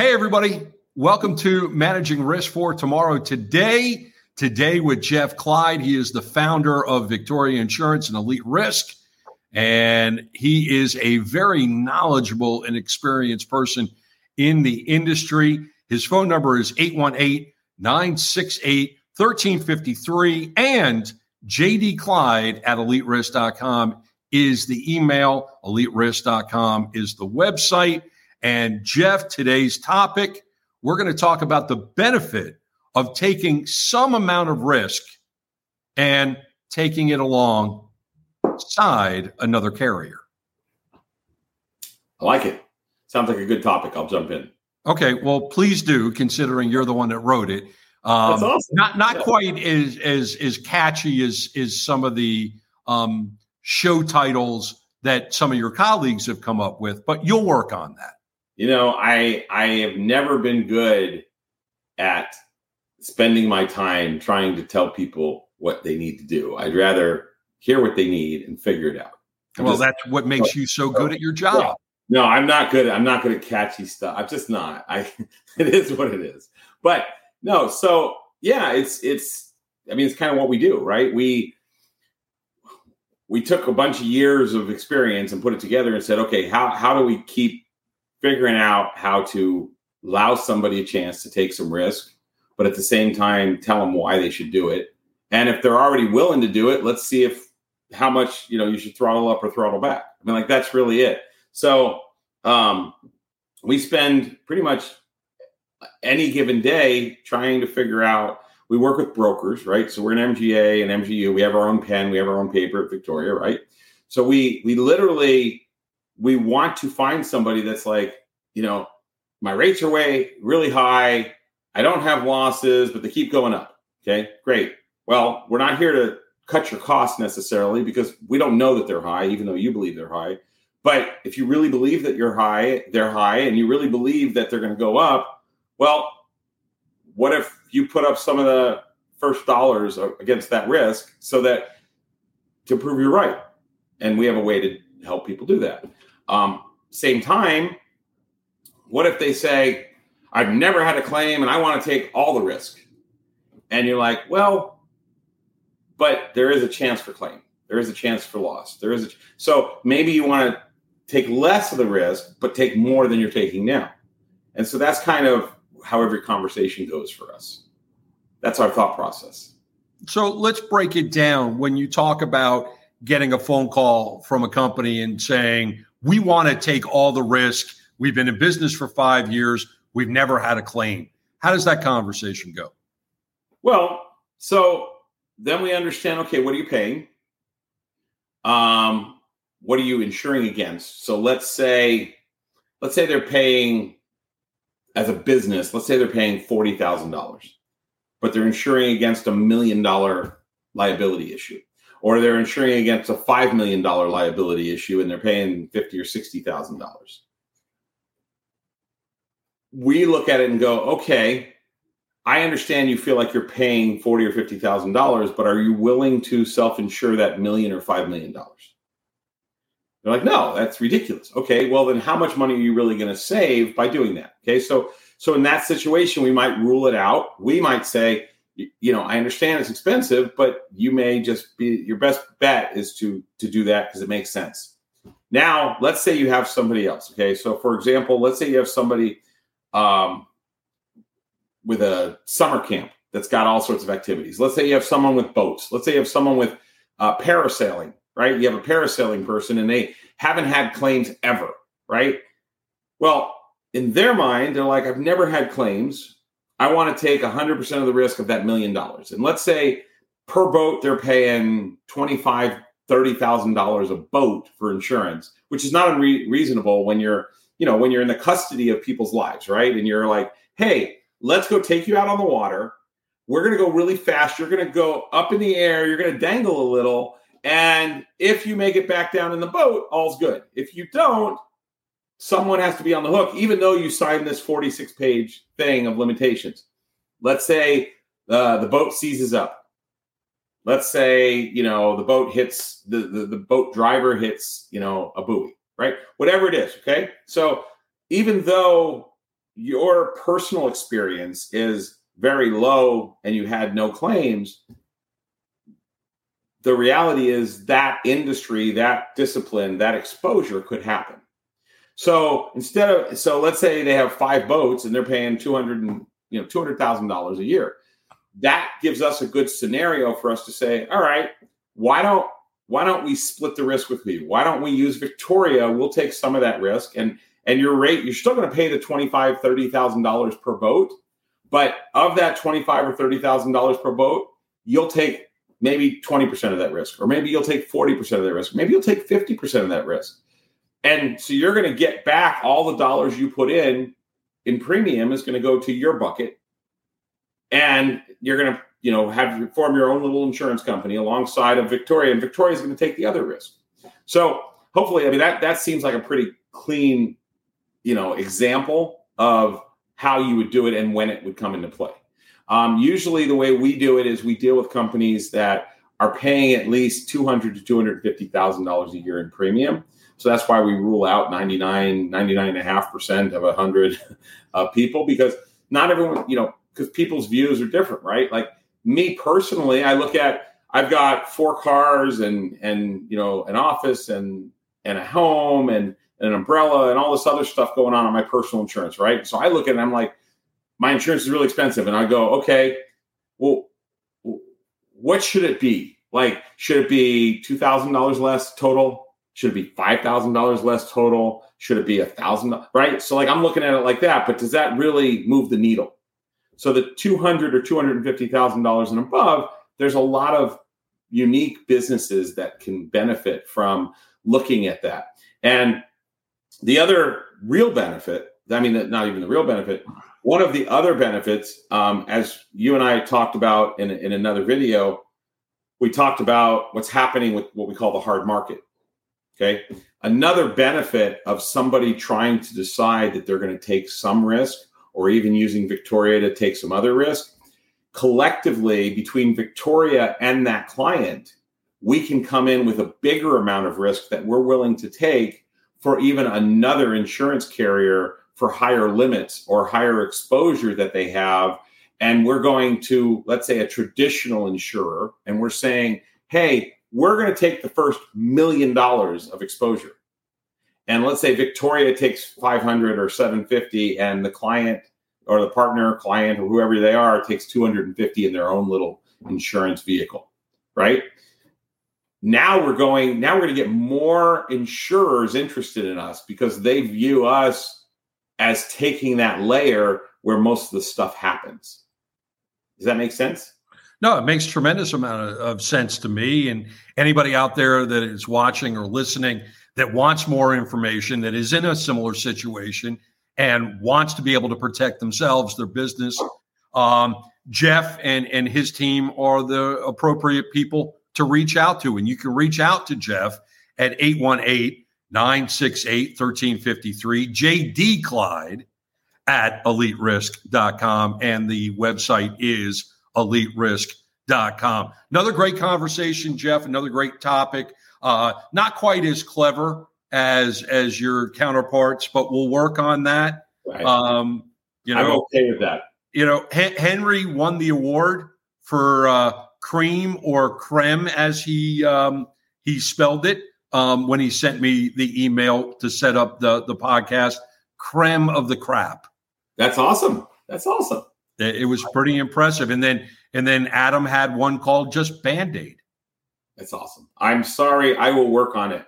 Hey, everybody. Welcome to Managing Risk for Tomorrow. Today, today with Jeff Kleid. He is the founder of Victoria Insurance and Elite Risk. And he is a very knowledgeable and experienced person in the industry. His phone number is 818 968 1353. And JD Kleid at eliterisk.com is the email, eliterisk.com is the website. And Jeff, today's topic, we're going to talk about the benefit of taking some amount of risk and taking it alongside another carrier. I like it. Sounds like a good topic. I'll jump in. Okay, well, please do, considering you're the one that wrote it. Um, That's awesome. Not not yeah. quite as as as catchy as as some of the um, show titles that some of your colleagues have come up with, but you'll work on that. You know, I I have never been good at spending my time trying to tell people what they need to do. I'd rather hear what they need and figure it out. I'm well, just, that's what makes you so good at your job. Yeah. No, I'm not good. I'm not good at catchy stuff. I'm just not. I it is what it is. But no, so yeah, it's it's I mean it's kind of what we do, right? We we took a bunch of years of experience and put it together and said, okay, how how do we keep figuring out how to allow somebody a chance to take some risk, but at the same time tell them why they should do it. And if they're already willing to do it, let's see if how much you know you should throttle up or throttle back. I mean, like that's really it. So um, we spend pretty much any given day trying to figure out. We work with brokers, right? So we're an MGA and MGU. We have our own pen, we have our own paper at Victoria, right? So we we literally we want to find somebody that's like, you know, my rates are way really high. I don't have losses, but they keep going up. Okay, great. Well, we're not here to cut your costs necessarily because we don't know that they're high, even though you believe they're high. But if you really believe that you're high, they're high, and you really believe that they're going to go up, well, what if you put up some of the first dollars against that risk so that to prove you're right? And we have a way to help people do that. Um, same time, what if they say, I've never had a claim and I want to take all the risk? And you're like, well, but there is a chance for claim. There is a chance for loss. There is a, so maybe you want to take less of the risk, but take more than you're taking now. And so that's kind of how every conversation goes for us. That's our thought process. So let's break it down. When you talk about getting a phone call from a company and saying, we want to take all the risk. We've been in business for five years. We've never had a claim. How does that conversation go? Well, so then we understand okay, what are you paying? Um, what are you insuring against? So let's say, let's say they're paying as a business, let's say they're paying $40,000, but they're insuring against a million dollar liability issue. Or they're insuring against a $5 million liability issue and they're paying fifty or $60,000. We look at it and go, okay, I understand you feel like you're paying forty or fifty thousand dollars, but are you willing to self-insure that million or five million dollars? They're like, no, that's ridiculous. Okay, well then how much money are you really going to save by doing that? Okay, so so in that situation, we might rule it out. We might say, you know, I understand it's expensive, but you may just be your best bet is to to do that because it makes sense. Now, let's say you have somebody else. Okay, so for example, let's say you have somebody um, with a summer camp that's got all sorts of activities. Let's say you have someone with boats. Let's say you have someone with uh, parasailing right? You have a parasailing person and they haven't had claims ever, right? Well, in their mind, they're like, I've never had claims. I want to take 100% of the risk of that million dollars. And let's say per boat, they're paying 25, $30,000 a boat for insurance, which is not unreasonable when you're, you know, when you're in the custody of people's lives, right? And you're like, hey, let's go take you out on the water. We're going to go really fast. You're going to go up in the air. You're going to dangle a little and if you make it back down in the boat, all's good. If you don't, someone has to be on the hook, even though you signed this 46 page thing of limitations. Let's say uh, the boat seizes up. Let's say, you know, the boat hits, the, the, the boat driver hits, you know, a buoy, right? Whatever it is, okay? So even though your personal experience is very low and you had no claims, the reality is that industry, that discipline, that exposure could happen. So instead of so let's say they have five boats and they're paying two hundred and you know two hundred thousand dollars a year. That gives us a good scenario for us to say, all right, why don't why don't we split the risk with me? Why don't we use Victoria? We'll take some of that risk and and your rate, you're still going to pay the twenty-five, thirty thousand dollars per boat, but of that twenty-five or thirty thousand dollars per boat, you'll take maybe 20% of that risk, or maybe you'll take 40% of that risk, maybe you'll take 50% of that risk. And so you're going to get back all the dollars you put in in premium is going to go to your bucket. And you're going to, you know, have to form your own little insurance company alongside of Victoria, and Victoria is going to take the other risk. So hopefully, I mean that that seems like a pretty clean, you know, example of how you would do it and when it would come into play. Um, usually, the way we do it is we deal with companies that are paying at least two hundred to two hundred fifty thousand dollars a year in premium. So that's why we rule out 99, 99.5% of 100 uh, people because not everyone, you know, because people's views are different, right? Like me personally, I look at, I've got four cars and, and, you know, an office and, and a home and, an umbrella and all this other stuff going on on my personal insurance, right? So I look at it I'm like, my insurance is really expensive. And I go, okay, well, what should it be? Like, should it be $2,000 less total? Should it be $5,000 less total? Should it be a thousand, right? So like, I'm looking at it like that, but does that really move the needle? So the 200 or $250,000 and above, there's a lot of unique businesses that can benefit from looking at that. And the other real benefit, I mean, not even the real benefit, one of the other benefits, um, as you and I talked about in, in another video, we talked about what's happening with what we call the hard market. Okay. Another benefit of somebody trying to decide that they're going to take some risk or even using Victoria to take some other risk, collectively between Victoria and that client, we can come in with a bigger amount of risk that we're willing to take for even another insurance carrier for higher limits or higher exposure that they have. And we're going to, let's say, a traditional insurer, and we're saying, hey, we're going to take the first million dollars of exposure. And let's say Victoria takes 500 or 750 and the client or the partner client or whoever they are takes 250 in their own little insurance vehicle, right? Now we're going now we're going to get more insurers interested in us because they view us as taking that layer where most of the stuff happens. Does that make sense? No, it makes tremendous amount of, of, sense to me. And anybody out there that is watching or listening that wants more information, that is in a similar situation, and wants to be able to protect themselves, their business, um, Jeff and and his team are the appropriate people to reach out to. And you can reach out to Jeff at 818 968 1353. JD Kleid at eliterisk.com. And the website is eliterisk.com. Another great conversation, Jeff. Another great topic. Uh, not quite as clever as as your counterparts, but we'll work on that. Right. Um, you know, I'm okay with that. You know, H- Henry won the award for uh, cream or creme, as he um, he spelled it um, when he sent me the email to set up the the podcast. Creme of the crap. That's awesome. That's awesome. It was pretty impressive. And then and then Adam had one called just Band-Aid. That's awesome. I'm sorry. I will work on it.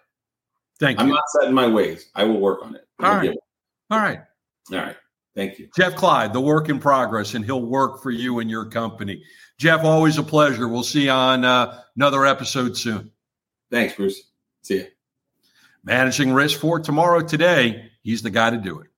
Thank I'm you. I'm not set in my ways. I will work on it. All right. All right. All right. Thank you. Jeff Kleid, the work in progress, and he'll work for you and your company. Jeff, always a pleasure. We'll see you on uh, another episode soon. Thanks, Bruce. See you. Managing risk for tomorrow today. He's the guy to do it.